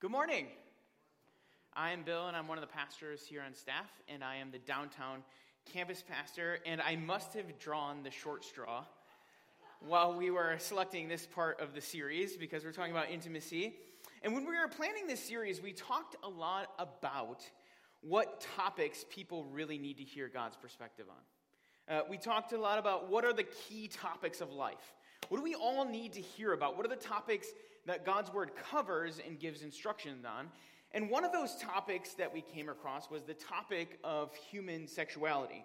Good morning. I am Bill, and I'm one of the pastors here on staff, and I am the downtown campus pastor. And I must have drawn the short straw while we were selecting this part of the series because we're talking about intimacy. And when we were planning this series, we talked a lot about what topics people really need to hear God's perspective on. Uh, we talked a lot about what are the key topics of life. What do we all need to hear about? What are the topics that God's word covers and gives instructions on? And one of those topics that we came across was the topic of human sexuality.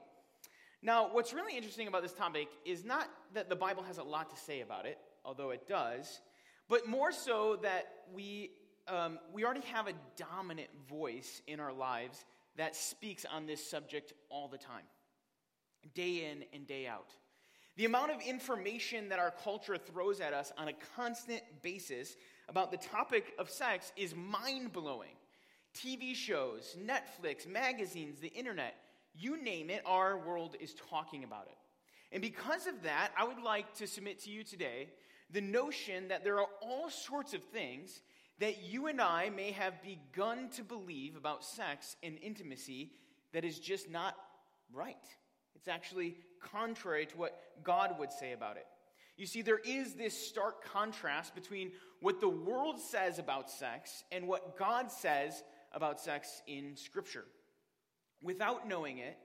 Now, what's really interesting about this topic is not that the Bible has a lot to say about it, although it does, but more so that we, um, we already have a dominant voice in our lives that speaks on this subject all the time, day in and day out. The amount of information that our culture throws at us on a constant basis about the topic of sex is mind blowing. TV shows, Netflix, magazines, the internet, you name it, our world is talking about it. And because of that, I would like to submit to you today the notion that there are all sorts of things that you and I may have begun to believe about sex and intimacy that is just not right. It's actually contrary to what God would say about it. You see, there is this stark contrast between what the world says about sex and what God says about sex in Scripture. Without knowing it,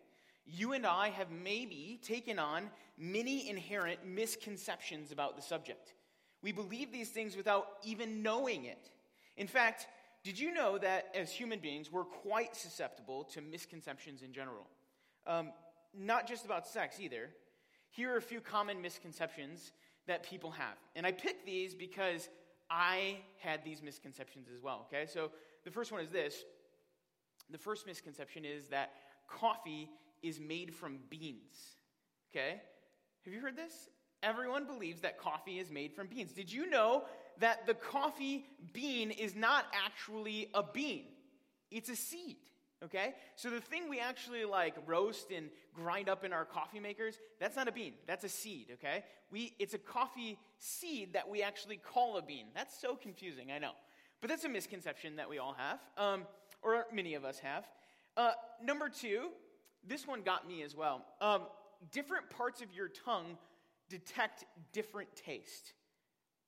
you and I have maybe taken on many inherent misconceptions about the subject. We believe these things without even knowing it. In fact, did you know that as human beings, we're quite susceptible to misconceptions in general? Um, not just about sex either. Here are a few common misconceptions that people have. And I picked these because I had these misconceptions as well, okay? So the first one is this the first misconception is that coffee is made from beans, okay? Have you heard this? Everyone believes that coffee is made from beans. Did you know that the coffee bean is not actually a bean? It's a seed. Okay? So the thing we actually like roast and grind up in our coffee makers, that's not a bean. That's a seed, okay? We it's a coffee seed that we actually call a bean. That's so confusing, I know. But that's a misconception that we all have, um, or many of us have. Uh, number two, this one got me as well. Um, different parts of your tongue detect different taste.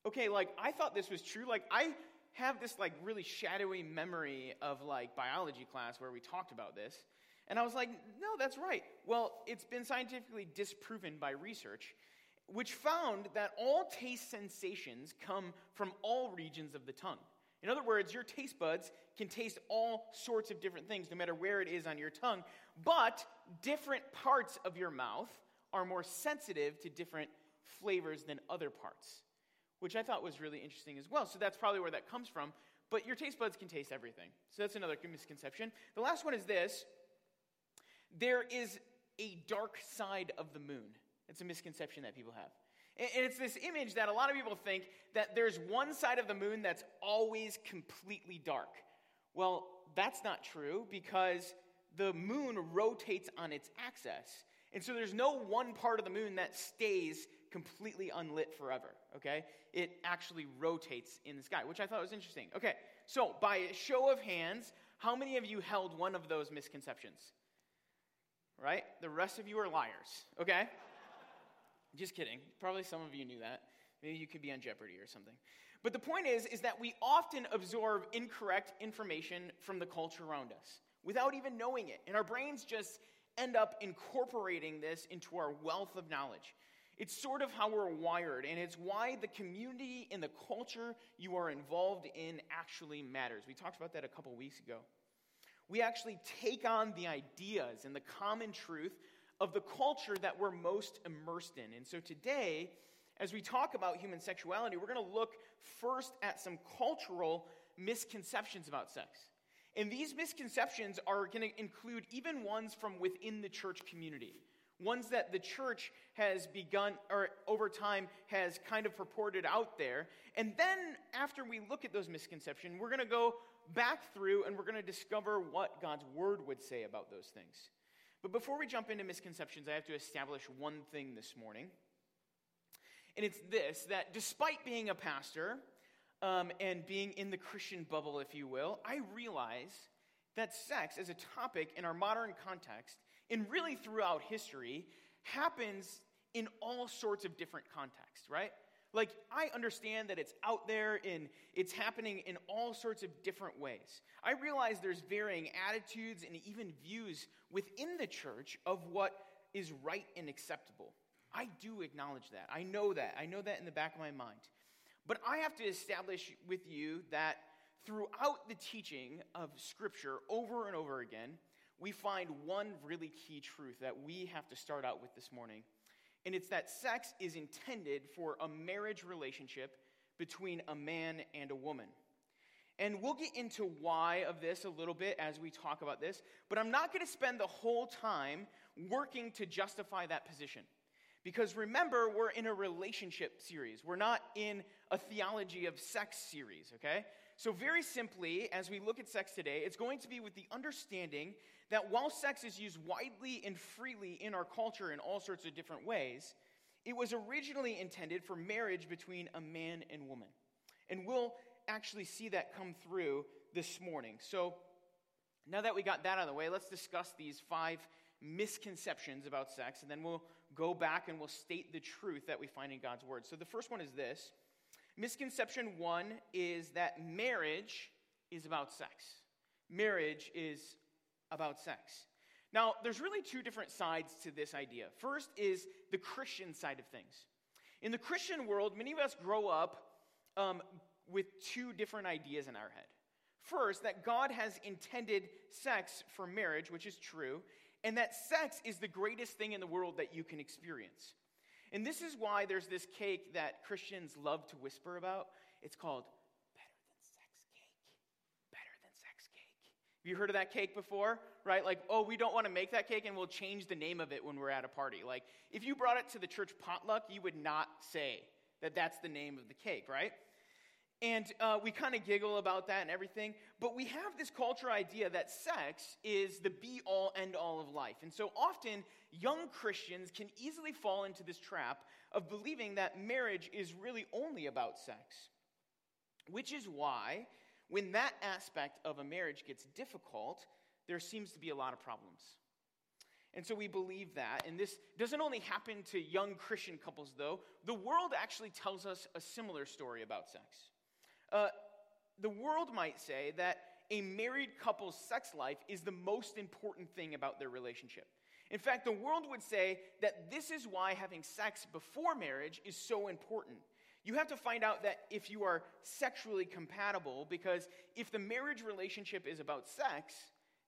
Okay, like I thought this was true. Like I have this like really shadowy memory of like biology class where we talked about this. And I was like, no, that's right. Well, it's been scientifically disproven by research, which found that all taste sensations come from all regions of the tongue. In other words, your taste buds can taste all sorts of different things, no matter where it is on your tongue, but different parts of your mouth are more sensitive to different flavors than other parts which I thought was really interesting as well. So that's probably where that comes from. But your taste buds can taste everything. So that's another misconception. The last one is this there is a dark side of the moon. It's a misconception that people have. And it's this image that a lot of people think that there's one side of the moon that's always completely dark. Well, that's not true because the moon rotates on its axis. And so there's no one part of the moon that stays completely unlit forever, okay? It actually rotates in the sky, which I thought was interesting. Okay, so by a show of hands, how many of you held one of those misconceptions? Right? The rest of you are liars, okay? Just kidding. Probably some of you knew that. Maybe you could be on Jeopardy or something. But the point is is that we often absorb incorrect information from the culture around us without even knowing it. And our brains just end up incorporating this into our wealth of knowledge. It's sort of how we're wired, and it's why the community and the culture you are involved in actually matters. We talked about that a couple weeks ago. We actually take on the ideas and the common truth of the culture that we're most immersed in. And so today, as we talk about human sexuality, we're going to look first at some cultural misconceptions about sex. And these misconceptions are going to include even ones from within the church community ones that the church has begun or over time has kind of purported out there. And then after we look at those misconceptions, we're going to go back through and we're going to discover what God's word would say about those things. But before we jump into misconceptions, I have to establish one thing this morning. And it's this that despite being a pastor, um, and being in the Christian bubble, if you will, I realize that sex as a topic in our modern context, and really throughout history, happens in all sorts of different contexts, right? Like, I understand that it's out there and it's happening in all sorts of different ways. I realize there's varying attitudes and even views within the church of what is right and acceptable. I do acknowledge that. I know that. I know that in the back of my mind. But I have to establish with you that throughout the teaching of Scripture over and over again, we find one really key truth that we have to start out with this morning. And it's that sex is intended for a marriage relationship between a man and a woman. And we'll get into why of this a little bit as we talk about this, but I'm not going to spend the whole time working to justify that position. Because remember, we're in a relationship series. We're not in a theology of sex series, okay? So, very simply, as we look at sex today, it's going to be with the understanding that while sex is used widely and freely in our culture in all sorts of different ways, it was originally intended for marriage between a man and woman. And we'll actually see that come through this morning. So, now that we got that out of the way, let's discuss these five misconceptions about sex, and then we'll go back and we'll state the truth that we find in God's Word. So, the first one is this Misconception one is that marriage is about sex. Marriage is about sex. Now, there's really two different sides to this idea. First is the Christian side of things. In the Christian world, many of us grow up um, with two different ideas in our head. First, that God has intended sex for marriage, which is true, and that sex is the greatest thing in the world that you can experience. And this is why there's this cake that Christians love to whisper about. It's called better than sex cake. Better than sex cake. Have you heard of that cake before? Right? Like, oh, we don't want to make that cake and we'll change the name of it when we're at a party. Like, if you brought it to the church potluck, you would not say that that's the name of the cake, right? And uh, we kind of giggle about that and everything, but we have this culture idea that sex is the be all end all of life. And so often, young Christians can easily fall into this trap of believing that marriage is really only about sex. Which is why, when that aspect of a marriage gets difficult, there seems to be a lot of problems. And so we believe that. And this doesn't only happen to young Christian couples, though. The world actually tells us a similar story about sex. Uh, the world might say that a married couple's sex life is the most important thing about their relationship. In fact, the world would say that this is why having sex before marriage is so important. You have to find out that if you are sexually compatible, because if the marriage relationship is about sex,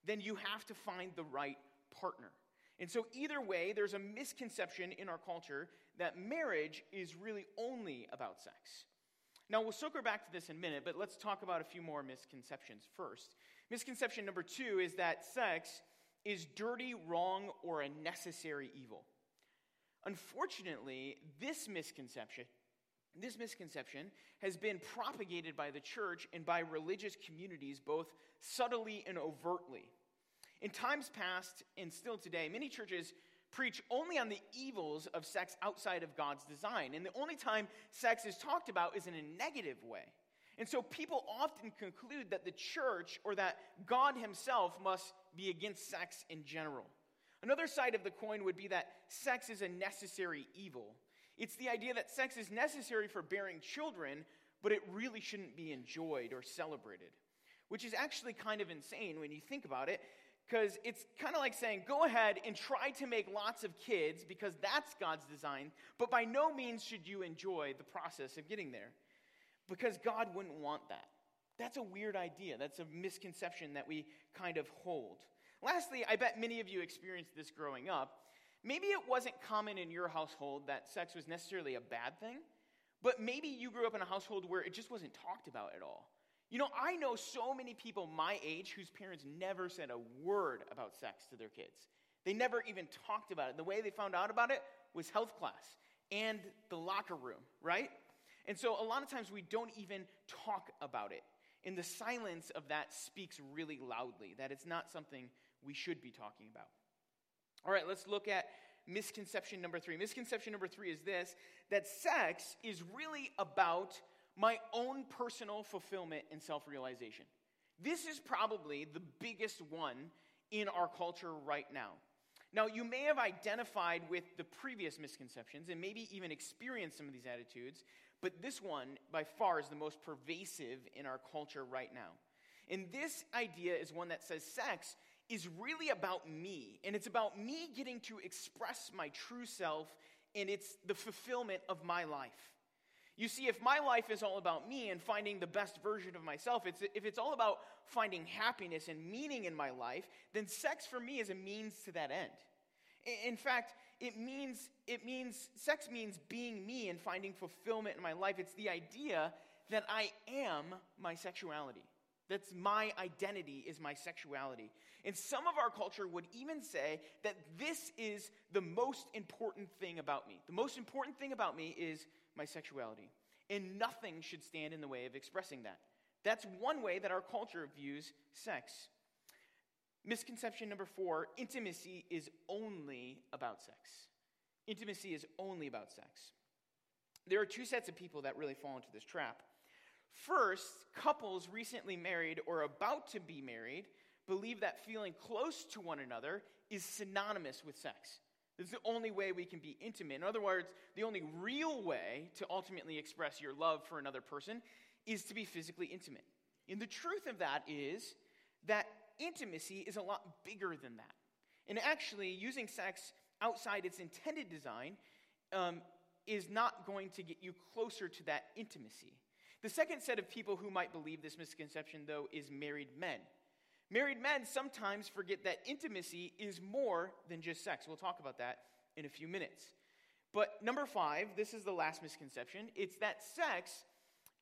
then you have to find the right partner. And so, either way, there's a misconception in our culture that marriage is really only about sex. Now, we'll circle back to this in a minute, but let's talk about a few more misconceptions first. Misconception number two is that sex is dirty, wrong, or a necessary evil. Unfortunately, this misconception, this misconception has been propagated by the church and by religious communities both subtly and overtly. In times past and still today, many churches preach only on the evils of sex outside of God's design. And the only time sex is talked about is in a negative way. And so people often conclude that the church or that God himself must be against sex in general. Another side of the coin would be that sex is a necessary evil. It's the idea that sex is necessary for bearing children, but it really shouldn't be enjoyed or celebrated, which is actually kind of insane when you think about it, because it's kind of like saying, go ahead and try to make lots of kids because that's God's design, but by no means should you enjoy the process of getting there because God wouldn't want that. That's a weird idea. That's a misconception that we kind of hold. Lastly, I bet many of you experienced this growing up. Maybe it wasn't common in your household that sex was necessarily a bad thing, but maybe you grew up in a household where it just wasn't talked about at all. You know, I know so many people my age whose parents never said a word about sex to their kids. They never even talked about it. The way they found out about it was health class and the locker room, right? And so a lot of times we don't even talk about it. And the silence of that speaks really loudly that it's not something we should be talking about. All right, let's look at misconception number three. Misconception number three is this that sex is really about my own personal fulfillment and self realization. This is probably the biggest one in our culture right now. Now, you may have identified with the previous misconceptions and maybe even experienced some of these attitudes, but this one, by far, is the most pervasive in our culture right now. And this idea is one that says sex is really about me, and it's about me getting to express my true self, and it's the fulfillment of my life. You see, if my life is all about me and finding the best version of myself, it's, if it's all about finding happiness and meaning in my life, then sex for me is a means to that end. In fact, it means, it means, sex means being me and finding fulfillment in my life. It's the idea that I am my sexuality. That's my identity is my sexuality. And some of our culture would even say that this is the most important thing about me. The most important thing about me is my sexuality. And nothing should stand in the way of expressing that. That's one way that our culture views sex. Misconception number four intimacy is only about sex. Intimacy is only about sex. There are two sets of people that really fall into this trap. First, couples recently married or about to be married believe that feeling close to one another is synonymous with sex. This is the only way we can be intimate. In other words, the only real way to ultimately express your love for another person is to be physically intimate. And the truth of that is that intimacy is a lot bigger than that. And actually, using sex outside its intended design um, is not going to get you closer to that intimacy. The second set of people who might believe this misconception, though, is married men. Married men sometimes forget that intimacy is more than just sex. We'll talk about that in a few minutes. But number five, this is the last misconception it's that sex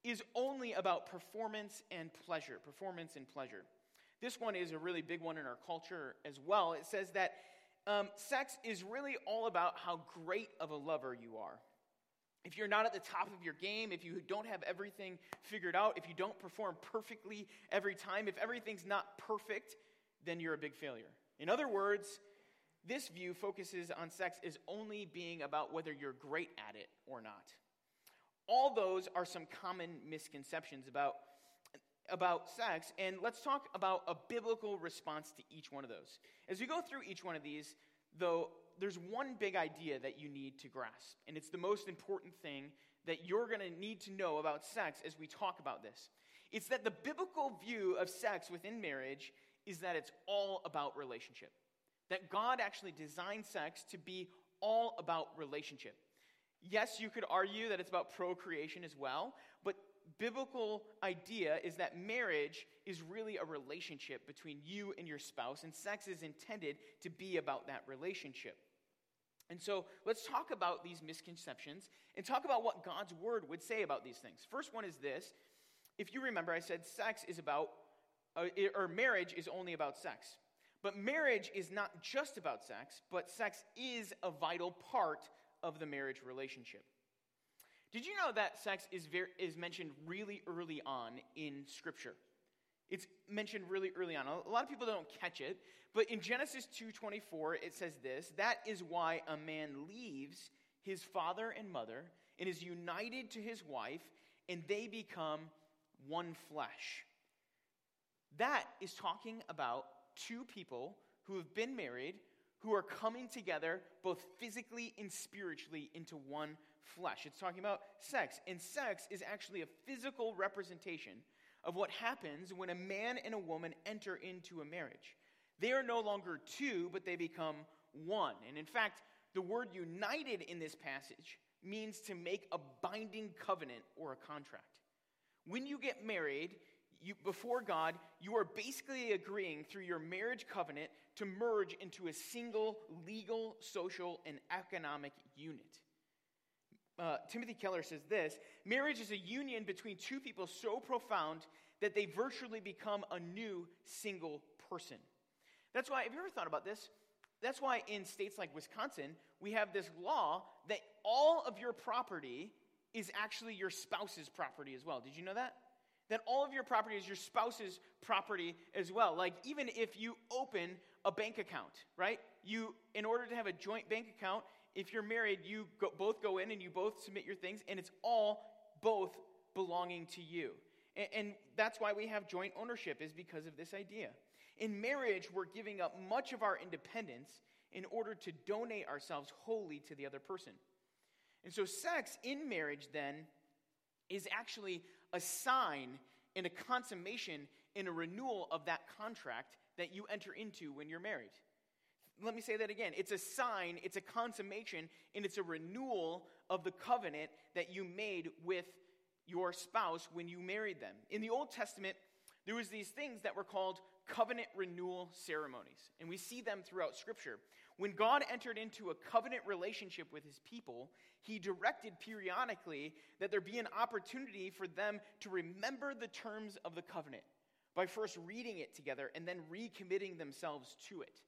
is only about performance and pleasure. Performance and pleasure. This one is a really big one in our culture as well. It says that um, sex is really all about how great of a lover you are if you're not at the top of your game, if you don't have everything figured out, if you don't perform perfectly every time, if everything's not perfect, then you're a big failure. In other words, this view focuses on sex as only being about whether you're great at it or not. All those are some common misconceptions about, about sex, and let's talk about a biblical response to each one of those. As we go through each one of these, though, there's one big idea that you need to grasp, and it's the most important thing that you're going to need to know about sex as we talk about this. It's that the biblical view of sex within marriage is that it's all about relationship. That God actually designed sex to be all about relationship. Yes, you could argue that it's about procreation as well, but biblical idea is that marriage is really a relationship between you and your spouse, and sex is intended to be about that relationship. And so let's talk about these misconceptions and talk about what God's word would say about these things. First one is this. If you remember, I said sex is about, uh, or marriage is only about sex. But marriage is not just about sex, but sex is a vital part of the marriage relationship. Did you know that sex is, very, is mentioned really early on in Scripture? It's mentioned really early on. A lot of people don't catch it, but in Genesis 2:24 it says this, that is why a man leaves his father and mother and is united to his wife and they become one flesh. That is talking about two people who have been married who are coming together both physically and spiritually into one flesh. It's talking about sex. And sex is actually a physical representation of what happens when a man and a woman enter into a marriage. They are no longer two, but they become one. And in fact, the word united in this passage means to make a binding covenant or a contract. When you get married, you, before God, you are basically agreeing through your marriage covenant to merge into a single legal, social, and economic unit. Uh, Timothy Keller says this marriage is a union between two people so profound that they virtually become a new single person. That's why, have you ever thought about this? That's why in states like Wisconsin, we have this law that all of your property is actually your spouse's property as well. Did you know that? That all of your property is your spouse's property as well. Like, even if you open a bank account, right? You, in order to have a joint bank account, if you're married, you go, both go in and you both submit your things, and it's all both belonging to you. And, and that's why we have joint ownership, is because of this idea. In marriage, we're giving up much of our independence in order to donate ourselves wholly to the other person. And so, sex in marriage then is actually a sign and a consummation and a renewal of that contract that you enter into when you're married. Let me say that again. It's a sign, it's a consummation, and it's a renewal of the covenant that you made with your spouse when you married them. In the Old Testament, there was these things that were called covenant renewal ceremonies, and we see them throughout scripture. When God entered into a covenant relationship with his people, he directed periodically that there be an opportunity for them to remember the terms of the covenant by first reading it together and then recommitting themselves to it.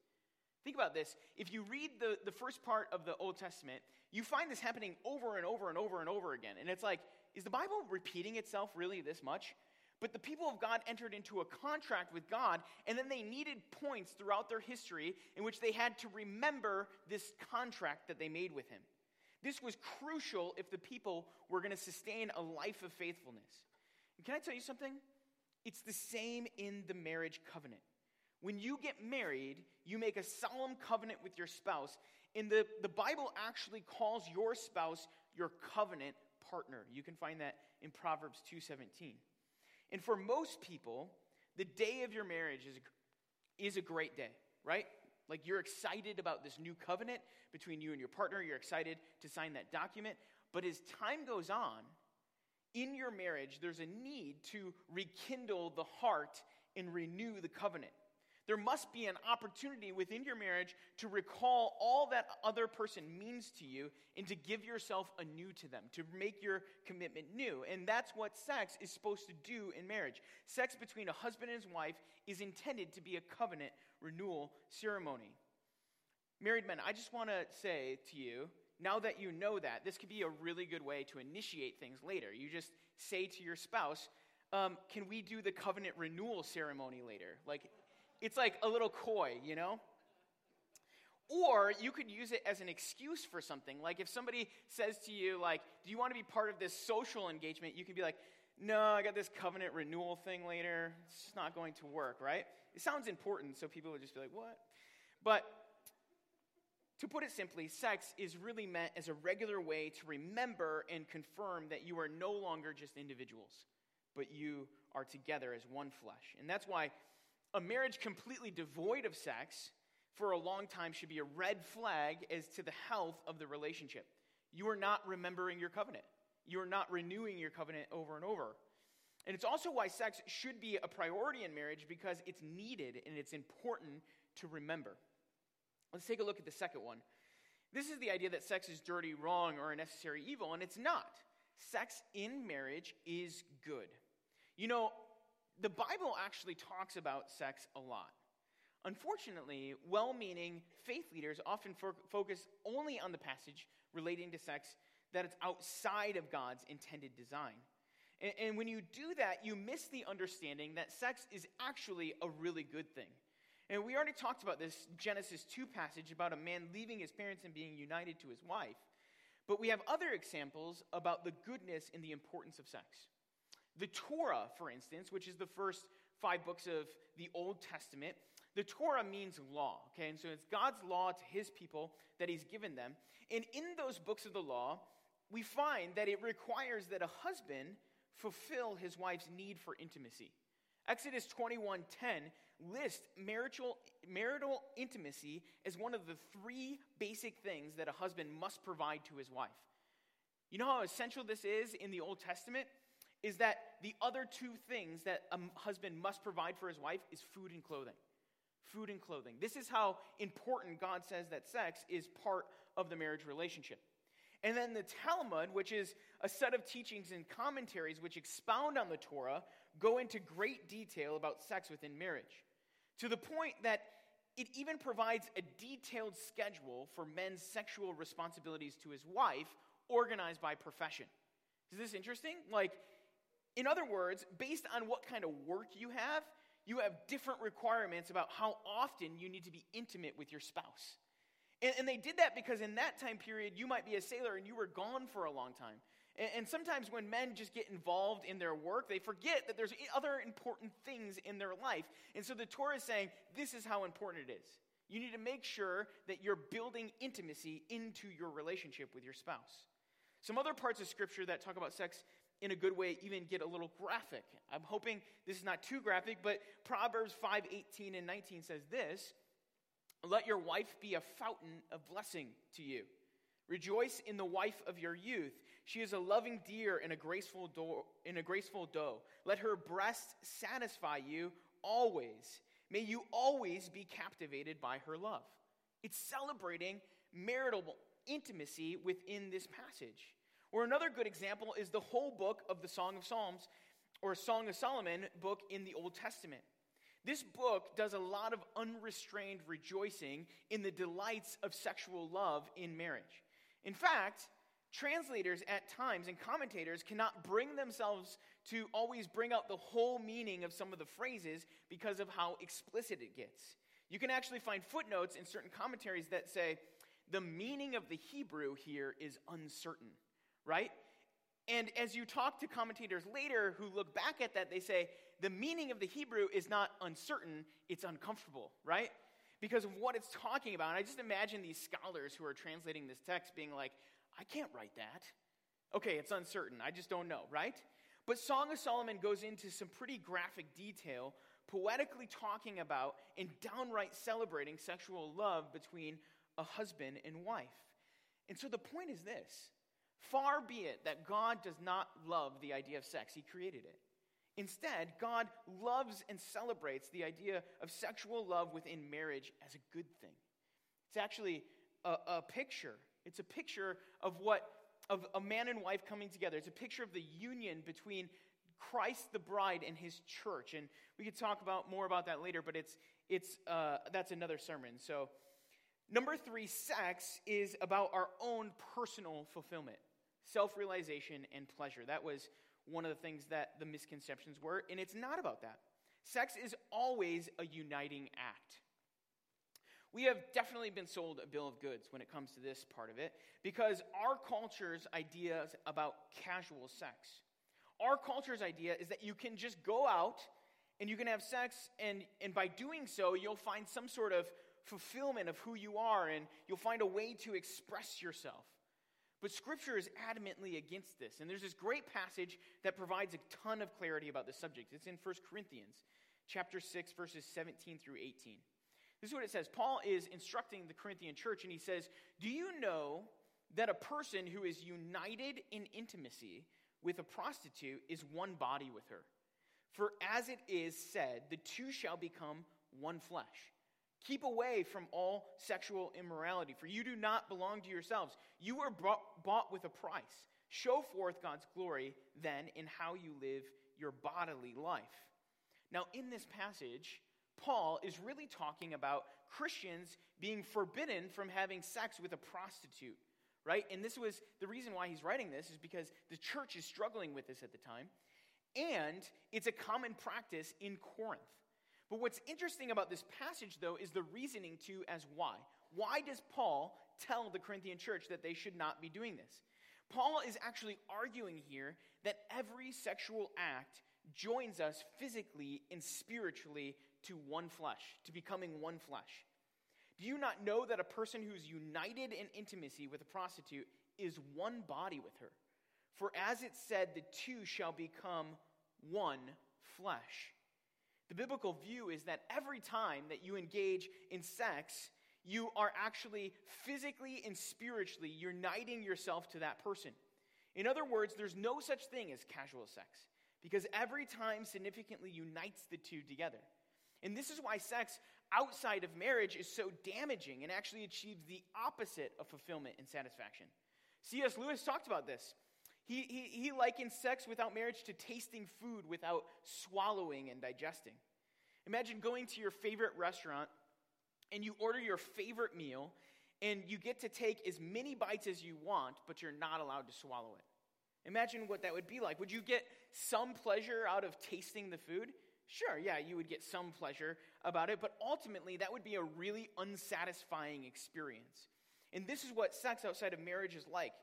Think about this. If you read the, the first part of the Old Testament, you find this happening over and over and over and over again. And it's like, is the Bible repeating itself really this much? But the people of God entered into a contract with God, and then they needed points throughout their history in which they had to remember this contract that they made with Him. This was crucial if the people were going to sustain a life of faithfulness. And can I tell you something? It's the same in the marriage covenant. When you get married, you make a solemn covenant with your spouse, and the, the Bible actually calls your spouse your covenant partner. You can find that in Proverbs 2:17. And for most people, the day of your marriage is a, is a great day, right? Like you're excited about this new covenant between you and your partner. You're excited to sign that document. But as time goes on, in your marriage, there's a need to rekindle the heart and renew the covenant. There must be an opportunity within your marriage to recall all that other person means to you and to give yourself anew to them, to make your commitment new. And that's what sex is supposed to do in marriage. Sex between a husband and his wife is intended to be a covenant renewal ceremony. Married men, I just want to say to you, now that you know that, this could be a really good way to initiate things later. You just say to your spouse, um, Can we do the covenant renewal ceremony later? Like, it's like a little coy, you know? Or you could use it as an excuse for something. Like if somebody says to you, like, do you want to be part of this social engagement? You can be like, no, I got this covenant renewal thing later. It's just not going to work, right? It sounds important, so people would just be like, what? But to put it simply, sex is really meant as a regular way to remember and confirm that you are no longer just individuals, but you are together as one flesh. And that's why a marriage completely devoid of sex for a long time should be a red flag as to the health of the relationship. You are not remembering your covenant, you are not renewing your covenant over and over. And it's also why sex should be a priority in marriage because it's needed and it's important to remember. Let's take a look at the second one. This is the idea that sex is dirty, wrong, or a necessary evil, and it's not. Sex in marriage is good. You know, the Bible actually talks about sex a lot. Unfortunately, well meaning faith leaders often fo- focus only on the passage relating to sex that it's outside of God's intended design. And, and, when you do that, you miss the understanding that sex is actually a really good thing. And we already talked about this Genesis 2 passage about a man leaving his parents and being united to his wife. But we have other examples about the goodness and the importance of sex. The Torah, for instance, which is the first five books of the Old Testament, the Torah means law, okay? And so it's God's law to his people that he's given them. And in those books of the law, we find that it requires that a husband fulfill his wife's need for intimacy. Exodus 21:10 lists marital, marital intimacy as one of the three basic things that a husband must provide to his wife. You know how essential this is in the Old Testament? Is that the other two things that a husband must provide for his wife is food and clothing. Food and clothing. This is how important God says that sex is part of the marriage relationship. And then the Talmud, which is a set of teachings and commentaries which expound on the Torah, go into great detail about sex within marriage. To the point that it even provides a detailed schedule for men's sexual responsibilities to his wife, organized by profession. Is this interesting? Like, in other words, based on what kind of work you have, you have different requirements about how often you need to be intimate with your spouse. And, and, they did that because in that time period, you might be a sailor and you were gone for a long time. And sometimes when men just get involved in their work, they forget that there's other important things in their life. And so the Torah is saying this is how important it is. You need to make sure that you're building intimacy into your relationship with your spouse. Some other parts of Scripture that talk about sex in a good way even get a little graphic. I'm hoping this is not too graphic, but Proverbs 5 18 and 19 says this Let your wife be a fountain of blessing to you. Rejoice in the wife of your youth. She is a loving deer and a graceful doe, in a graceful doe. Let her breast satisfy you always. May you always be captivated by her love. It's celebrating marital intimacy within this passage. Or another good example is the whole book of the Song of Psalms or Song of Solomon book in the Old Testament. This book does a lot of unrestrained rejoicing in the delights of sexual love in marriage. In fact, translators at times and commentators cannot bring themselves to always bring out the whole meaning of some of the phrases because of how explicit it gets. You can actually find footnotes in certain commentaries that say the meaning of the Hebrew here is uncertain, right? And as you talk to commentators later who look back at that, they say the meaning of the Hebrew is not uncertain, it's uncomfortable, right? because of what it's talking about. And I just imagine these scholars who are translating this text being like, I can't write that. Okay, it's uncertain. I just don't know, right? But Song of Solomon goes into some pretty graphic detail, poetically talking about and downright celebrating sexual love between a husband and wife. And so the point is this far be it that God does not love the idea of sex, He created it. Instead, God loves and celebrates the idea of sexual love within marriage as a good thing. It's actually a, a, picture. It's a picture of what of a man and wife coming together. It's a picture of the union between Christ the bride and his church. And we could talk about more about that later, but it's it's uh, that's another sermon. So number three, sex is about our own personal fulfillment, self-realization, and pleasure. That was one of the things that the misconceptions were, and it's not about that. Sex is always a uniting act. We have definitely been sold a bill of goods when it comes to this part of it because our culture's ideas about casual sex. Our culture's idea is that you can just go out and you can have sex, and, and by doing so, you'll find some sort of fulfillment of who you are, and you'll find a way to express yourself. But Scripture is adamantly against this. And there's this great passage that provides a ton of clarity about this subject. It's in 1 Corinthians chapter 6, verses 17 through 18. This is what it says. Paul is instructing the Corinthian church, and he says, Do you know that a person who is united in intimacy with a prostitute is one body with her? For as it is said, the two shall become one flesh. Keep away from all sexual immorality, for you do not belong to yourselves. You were bought with a price. Show forth God's glory then in how you live your bodily life. Now, in this passage, Paul is really talking about Christians being forbidden from having sex with a prostitute, right? And this was the reason why he's writing this is because the church is struggling with this at the time. And it's a common practice in Corinth. But what's interesting about this passage, though, is the reasoning to as why. Why does Paul tell the Corinthian church that they should not be doing this? Paul is actually arguing here that every sexual act joins us physically and spiritually to one flesh, to becoming one flesh. Do you not know that a person who's united in intimacy with a prostitute is one body with her? For as it said, the two shall become one flesh. The biblical view is that every time that you engage in sex, you are actually physically and spiritually uniting yourself to that person. In other words, there's no such thing as casual sex because every time significantly unites the two together. And this is why sex outside of marriage is so damaging and actually achieves the opposite of fulfillment and satisfaction. C.S. Lewis talked about this. He, he, he likens sex without marriage to tasting food without swallowing and digesting. Imagine going to your favorite restaurant and you order your favorite meal and you get to take as many bites as you want, but you're not allowed to swallow it. Imagine what that would be like. Would you get some pleasure out of tasting the food? Sure, yeah, you would get some pleasure about it, but ultimately that would be a really unsatisfying experience. And this is what sex outside of marriage is like.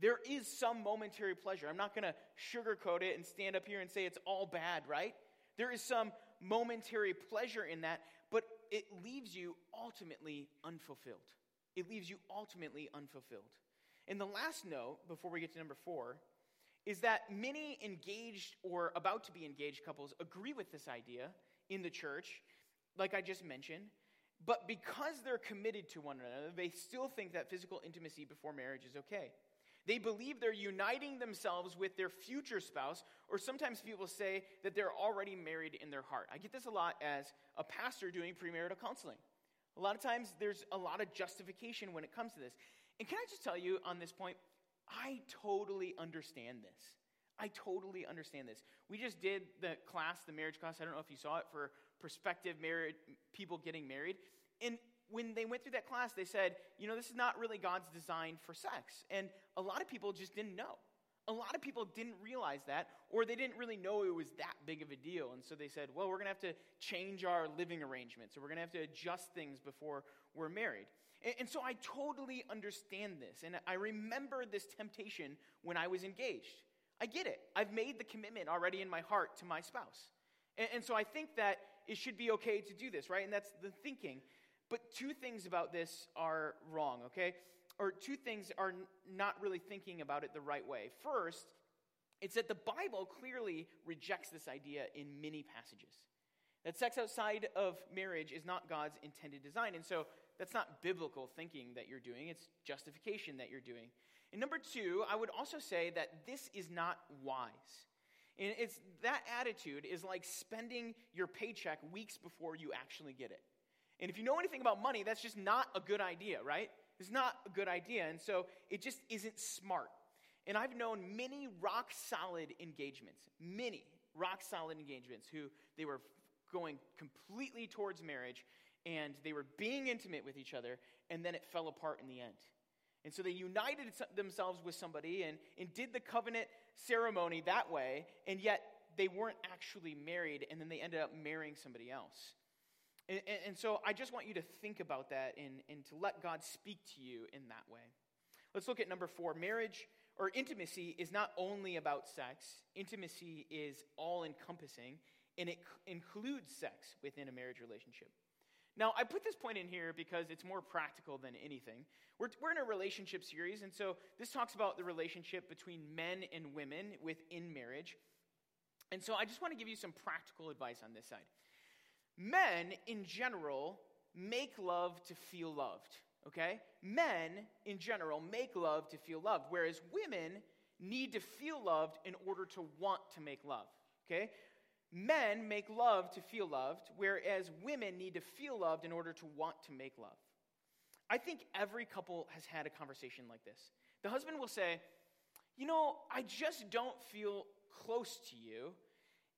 There is some momentary pleasure. I'm not going to sugarcoat it and stand up here and say it's all bad, right? There is some momentary pleasure in that, but it leaves you ultimately unfulfilled. It leaves you ultimately unfulfilled. And the last note, before we get to number four, is that many engaged or about to be engaged couples agree with this idea in the church, like I just mentioned, but because they're committed to one another, they still think that physical intimacy before marriage is okay. They believe they're uniting themselves with their future spouse, or sometimes people say that they're already married in their heart. I get this a lot as a pastor doing premarital counseling. A lot of times there's a lot of justification when it comes to this. And can I just tell you on this point, I totally understand this. I totally understand this. We just did the class, the marriage class. I don't know if you saw it for prospective married people getting married. And when they went through that class, they said, you know, this is not really God's design for sex. And a lot of people just didn't know. A lot of people didn't realize that, or they didn't really know it was that big of a deal. And so they said, well, we're going to have to change our living arrangements, or we're going to have to adjust things before we're married. And, and so I totally understand this. And I remember this temptation when I was engaged. I get it. I've made the commitment already in my heart to my spouse. And, and so I think that it should be okay to do this, right? And that's the thinking. But two things about this are wrong, okay? Or two things are not really thinking about it the right way. First, it's that the Bible clearly rejects this idea in many passages. That sex outside of marriage is not God's intended design. And so that's not biblical thinking that you're doing, it's justification that you're doing. And number two, I would also say that this is not wise. And it's that attitude is like spending your paycheck weeks before you actually get it. And if you know anything about money, that's just not a good idea, right? It's not a good idea. And so it just isn't smart. And I've known many rock solid engagements, many rock solid engagements who they were going completely towards marriage and they were being intimate with each other, and then it fell apart in the end. And so they united themselves with somebody and, and did the covenant ceremony that way, and yet they weren't actually married, and then they ended up marrying somebody else. And, and, so I just want you to think about that and, and to let God speak to you in that way. Let's look at number four. Marriage or intimacy is not only about sex, intimacy is all encompassing, and it c- includes sex within a marriage relationship. Now, I put this point in here because it's more practical than anything. We're, we're in a relationship series, and so this talks about the relationship between men and women within marriage. And so I just want to give you some practical advice on this side. Men, in general, make love to feel loved, okay? Men, in general, make love to feel loved, whereas women need to feel loved in order to want to make love, okay? Men make love to feel loved, whereas women need to feel loved in order to want to make love. I think every couple has had a conversation like this. The husband will say, You know, I just don't feel close to you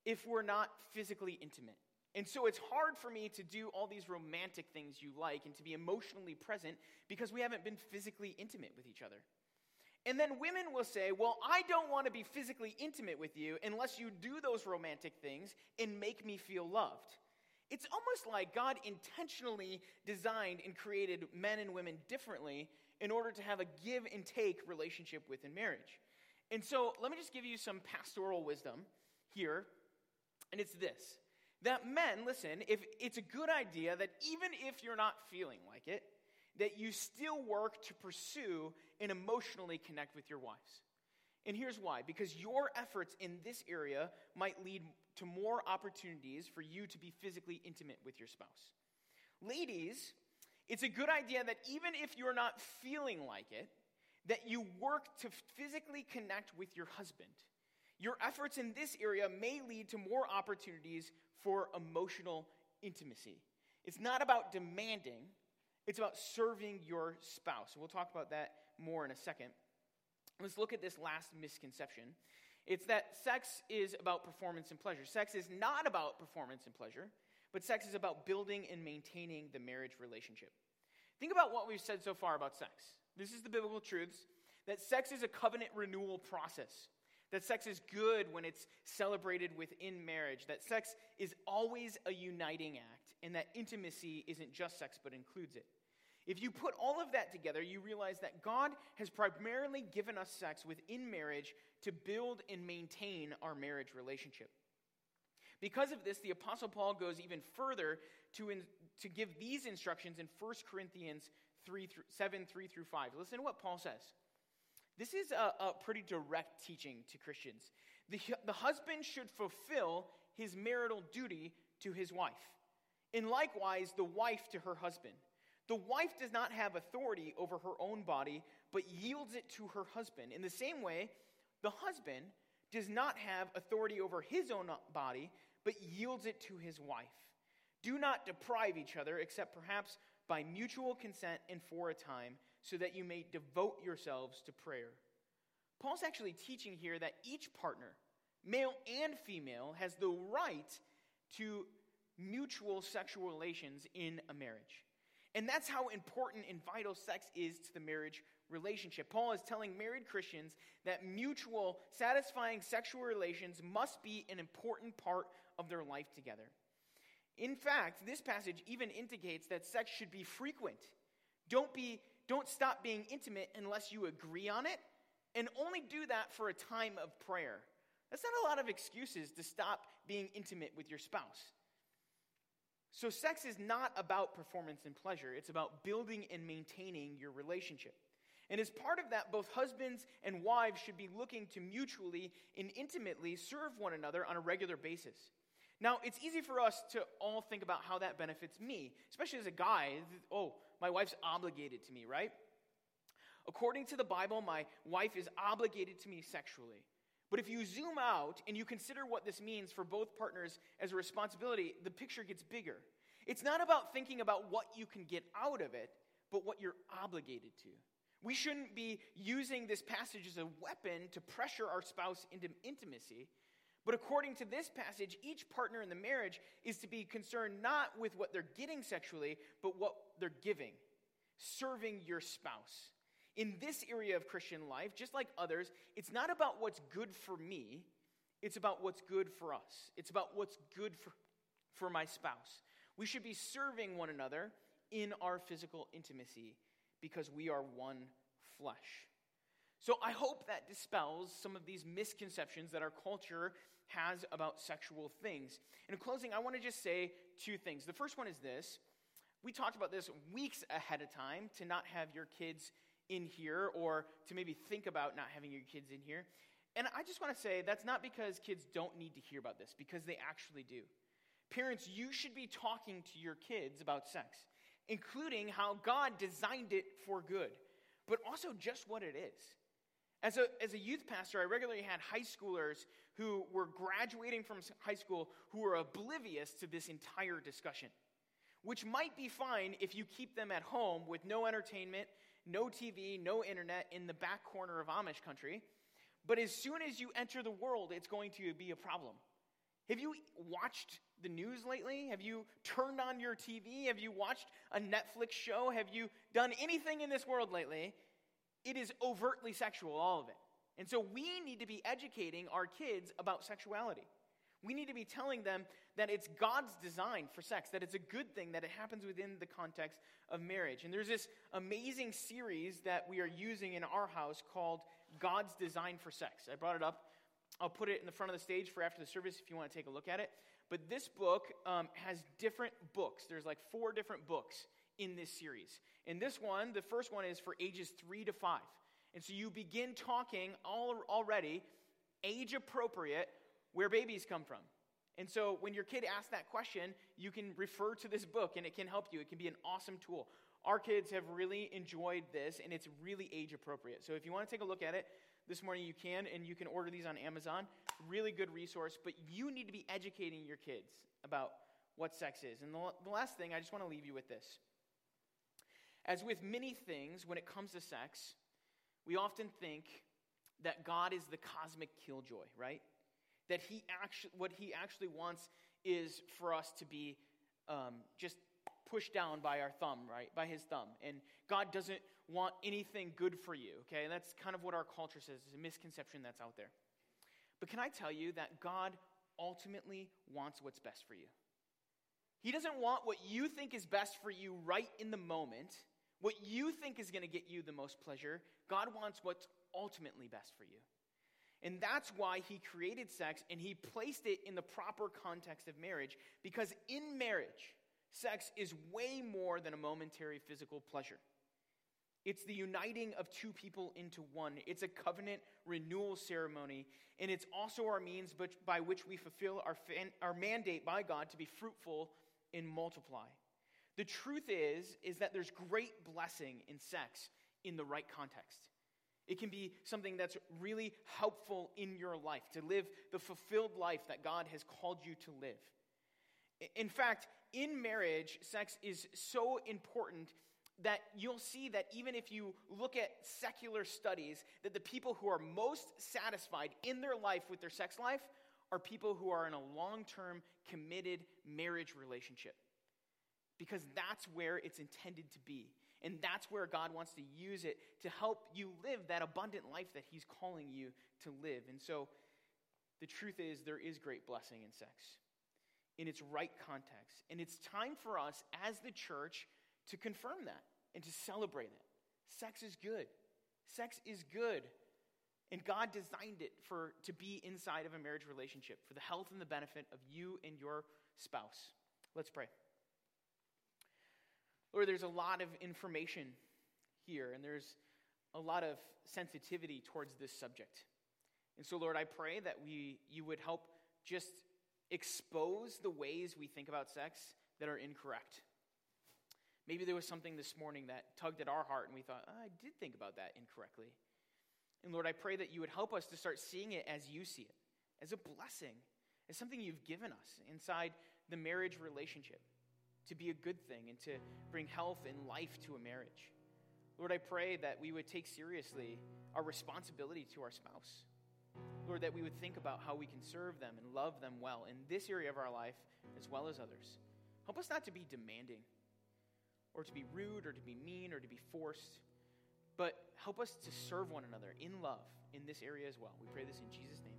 if we're not physically intimate. And so it's hard for me to do all these romantic things you like and to be emotionally present because we haven't been physically intimate with each other. And then women will say, Well, I don't want to be physically intimate with you unless you do those romantic things and make me feel loved. It's almost like God intentionally designed and created men and women differently in order to have a give and take relationship within marriage. And so let me just give you some pastoral wisdom here, and it's this that men, listen, if it's a good idea that even if you're not feeling like it, that you still work to pursue and emotionally connect with your wives. And here's why because your efforts in this area might lead to more opportunities for you to be physically intimate with your spouse. Ladies, it's a good idea that even if you're not feeling like it, that you work to physically connect with your husband. Your efforts in this area may lead to more opportunities for emotional intimacy. It's not about demanding, it's about serving your spouse. We'll talk about that more in a second. Let's look at this last misconception. It's that sex is about performance and pleasure. Sex is not about performance and pleasure, but sex is about building and maintaining the marriage relationship. Think about what we've said so far about sex. This is the biblical truths that sex is a covenant renewal process. That sex is good when it's celebrated within marriage. That sex is always a uniting act. And that intimacy isn't just sex, but includes it. If you put all of that together, you realize that God has primarily given us sex within marriage to build and maintain our marriage relationship. Because of this, the Apostle Paul goes even further to, in, to give these instructions in 1 Corinthians 3 through, 7 3 through 5. Listen to what Paul says. This is a, a pretty direct teaching to Christians. The, the husband should fulfill his marital duty to his wife, and likewise the wife to her husband. The wife does not have authority over her own body, but yields it to her husband. In the same way, the husband does not have authority over his own body, but yields it to his wife. Do not deprive each other, except perhaps by mutual consent and for a time, so that you may devote yourselves to prayer. Paul's actually teaching here that each partner, male and female, has the right to mutual sexual relations in a marriage. And that's how important and vital sex is to the marriage relationship. Paul is telling married Christians that mutual, satisfying sexual relations must be an important part of their life together. In fact, this passage even indicates that sex should be frequent. Don't, be, don't stop being intimate unless you agree on it, and only do that for a time of prayer. That's not a lot of excuses to stop being intimate with your spouse. So, sex is not about performance and pleasure, it's about building and maintaining your relationship. And as part of that, both husbands and wives should be looking to mutually and intimately serve one another on a regular basis. Now, it's easy for us to all think about how that benefits me, especially as a guy. Oh, my wife's obligated to me, right? According to the Bible, my wife is obligated to me sexually. But if you zoom out and you consider what this means for both partners as a responsibility, the picture gets bigger. It's not about thinking about what you can get out of it, but what you're obligated to. We shouldn't be using this passage as a weapon to pressure our spouse into intimacy. But according to this passage, each partner in the marriage is to be concerned not with what they're getting sexually, but what they're giving, serving your spouse in this area of Christian life, just like others, it's not about what's good for me, it's about what's good for us. It's about what's good for, for my spouse. We should be serving one another in our physical intimacy because we are one flesh. So I hope that dispels some of these misconceptions that our culture has about sexual things. In closing, I want to just say two things. The first one is this we talked about this weeks ahead of time to not have your kids in here or to maybe think about not having your kids in here. And I just want to say that's not because kids don't need to hear about this, because they actually do. Parents, you should be talking to your kids about sex, including how God designed it for good, but also just what it is. As a, as a youth pastor, I regularly had high schoolers who were graduating from high school who were oblivious to this entire discussion, which might be fine if you keep them at home with no entertainment no TV, no internet in the back corner of Amish country. But as soon as you enter the world, it's going to be a problem. Have you watched the news lately? Have you turned on your TV? Have you watched a Netflix show? Have you done anything in this world lately? It is overtly sexual, all of it. And so we need to be educating our kids about sexuality. We need to be telling them that it's God's design for sex, that it's a good thing, that it happens within the context of marriage. And there's this amazing series that we are using in our house called God's Design for Sex. I brought it up. I'll put it in the front of the stage for after the service if you want to take a look at it. But this book um, has different books. There's like four different books in this series. And this one, the first one is for ages three to five. And so you begin talking all, already age appropriate where babies come from. And so when your kid asks that question, you can refer to this book and it can help you. It can be an awesome tool. Our kids have really enjoyed this and it's really age appropriate. So if you want to take a look at it this morning, you can, and you can order these on Amazon. Really good resource, but you need to be educating your kids about what sex is. And the, the last thing, I just want to leave you with this. As with many things, when it comes to sex, we often think that God is the cosmic killjoy, right? that he actually, what he actually wants is for us to be um, just pushed down by our thumb, right? By his thumb. And God doesn't want anything good for you, okay? And that's kind of what our culture says, It's a misconception that's out there. But can I tell you that God ultimately wants what's best for you? He doesn't want what you think is best for you right in the moment what you think is going to get you the most pleasure. God wants what's ultimately best for you. And that's why he created sex and he placed it in the proper context of marriage because in marriage, sex is way more than a momentary physical pleasure. It's the uniting of two people into one. It's a covenant renewal ceremony, and it's also our means by which we fulfill our, fan, our mandate by God to be fruitful and multiply. The truth is is that there's great blessing in sex in the right context. It can be something that's really helpful in your life to live the fulfilled life that God has called you to live. In fact, in marriage, sex is so important that you'll see that even if you look at secular studies, that the people who are most satisfied in their life with their sex life are people who are in a long term, committed marriage relationship. Because that's where it's intended to be. And that's where God wants to use it to help you live that abundant life that He's calling you to live. And so the truth is, there is great blessing in sex in its right context. And it's time for us as the church to confirm that and to celebrate it. Sex is good. Sex is good. And God designed it for to be inside of a marriage relationship for the health and the benefit of you and your spouse. Let's pray. Lord, there's a lot of information here, and there's a lot of sensitivity towards this subject. And so, Lord, I pray that we, you would help just expose the ways we think about sex that are incorrect. Maybe there was something this morning that tugged at our heart and we thought, oh, I did think about that incorrectly. And Lord, I pray that you would help us to start seeing it as you see it, as a blessing, as something you've given us inside the marriage relationship to be a good thing and to bring health and life to a marriage. Lord, I pray that we would take seriously our responsibility to our spouse. Lord, that we would think about how we can serve them and love them well in this area of our life as well as others. Help us not to be demanding or to be rude or to be mean or to be forced, but help us to serve one another in love in this area as well. We pray this in Jesus' name.